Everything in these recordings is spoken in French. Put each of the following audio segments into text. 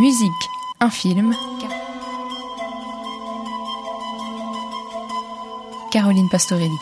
Musique, un film. Caroline Pastorelli.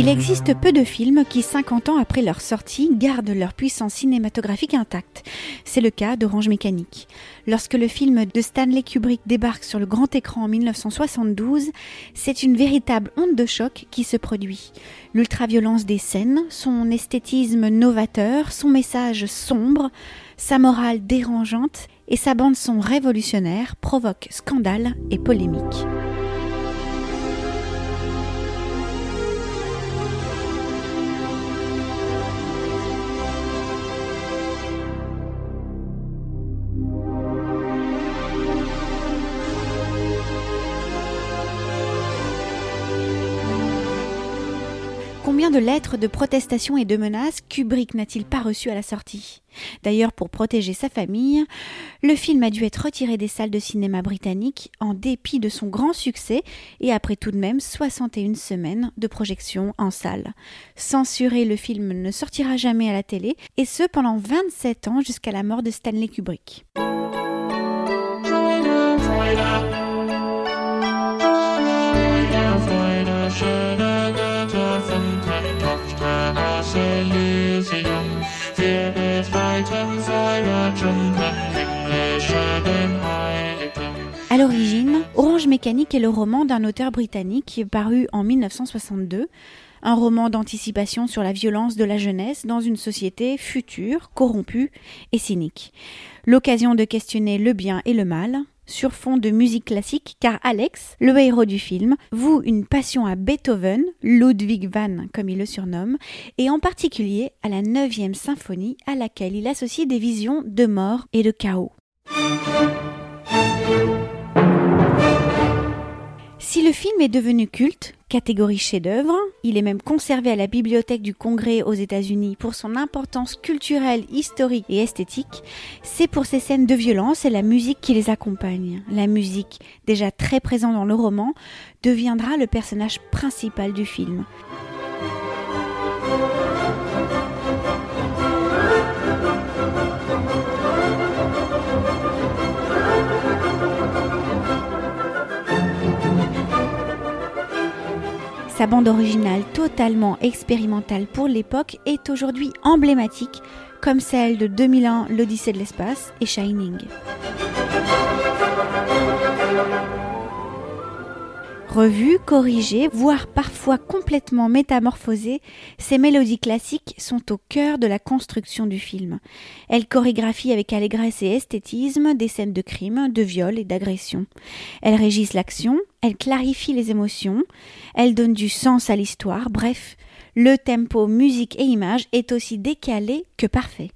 Il existe peu de films qui, 50 ans après leur sortie, gardent leur puissance cinématographique intacte. C'est le cas d'Orange Mécanique. Lorsque le film de Stanley Kubrick débarque sur le grand écran en 1972, c'est une véritable onde de choc qui se produit. L'ultraviolence des scènes, son esthétisme novateur, son message sombre, sa morale dérangeante et sa bande son révolutionnaire provoquent scandale et polémique. Combien de lettres de protestation et de menaces Kubrick n'a-t-il pas reçues à la sortie? D'ailleurs, pour protéger sa famille, le film a dû être retiré des salles de cinéma britanniques en dépit de son grand succès et après tout de même 61 semaines de projection en salle. Censuré, le film ne sortira jamais à la télé et ce pendant 27 ans jusqu'à la mort de Stanley Kubrick. À l'origine, Orange Mécanique est le roman d'un auteur britannique paru en 1962, un roman d'anticipation sur la violence de la jeunesse dans une société future, corrompue et cynique. L'occasion de questionner le bien et le mal, sur fond de musique classique, car Alex, le héros du film, voue une passion à Beethoven, Ludwig van comme il le surnomme, et en particulier à la 9e symphonie à laquelle il associe des visions de mort et de chaos. Film est devenu culte, catégorie chef-d'œuvre, il est même conservé à la bibliothèque du Congrès aux États-Unis pour son importance culturelle, historique et esthétique, c'est pour ses scènes de violence et la musique qui les accompagne. La musique, déjà très présente dans le roman, deviendra le personnage principal du film. Sa bande originale totalement expérimentale pour l'époque est aujourd'hui emblématique, comme celle de 2001 L'Odyssée de l'espace et Shining. Revues, corrigées, voire parfois complètement métamorphosées, ces mélodies classiques sont au cœur de la construction du film. Elles chorégraphient avec allégresse et esthétisme des scènes de crime, de viol et d'agression. Elles régissent l'action, elles clarifient les émotions, elles donnent du sens à l'histoire, bref, le tempo musique et image est aussi décalé que parfait.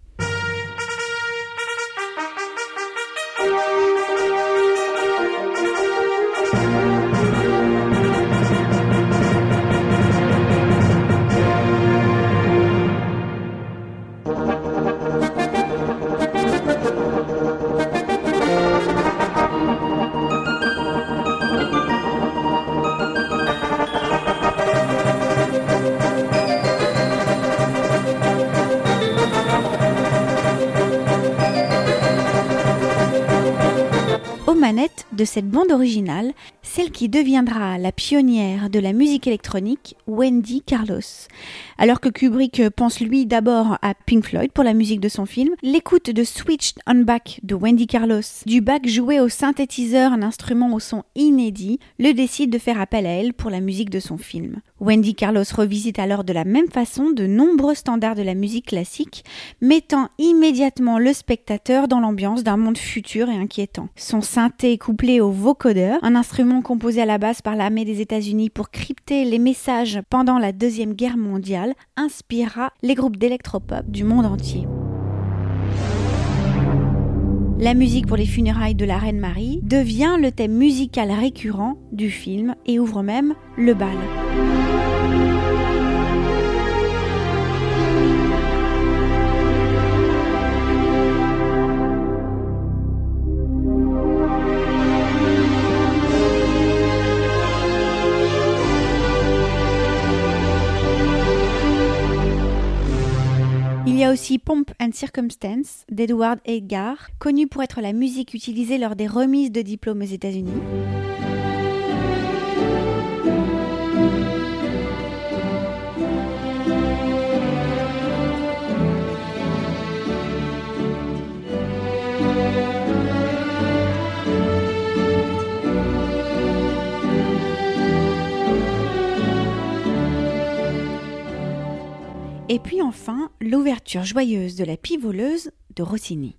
De cette bande originale, celle qui deviendra la pionnière de la musique électronique, Wendy Carlos. Alors que Kubrick pense lui d'abord à Pink Floyd pour la musique de son film, l'écoute de Switched on Back de Wendy Carlos, du bac joué au synthétiseur, un instrument au son inédit, le décide de faire appel à elle pour la musique de son film. Wendy Carlos revisite alors de la même façon de nombreux standards de la musique classique, mettant immédiatement le spectateur dans l'ambiance d'un monde futur et inquiétant. Son synthé couplé au vocodeur, un instrument composé à la base par l'armée des États-Unis pour crypter les messages pendant la Deuxième Guerre mondiale, inspirera les groupes d'électropop du monde entier. La musique pour les funérailles de la reine Marie devient le thème musical récurrent du film et ouvre même le bal. Il y a aussi Pomp and Circumstance d'Edward Edgar, connu pour être la musique utilisée lors des remises de diplômes aux États-Unis. Et puis enfin, l'ouverture joyeuse de la pivoleuse de Rossini.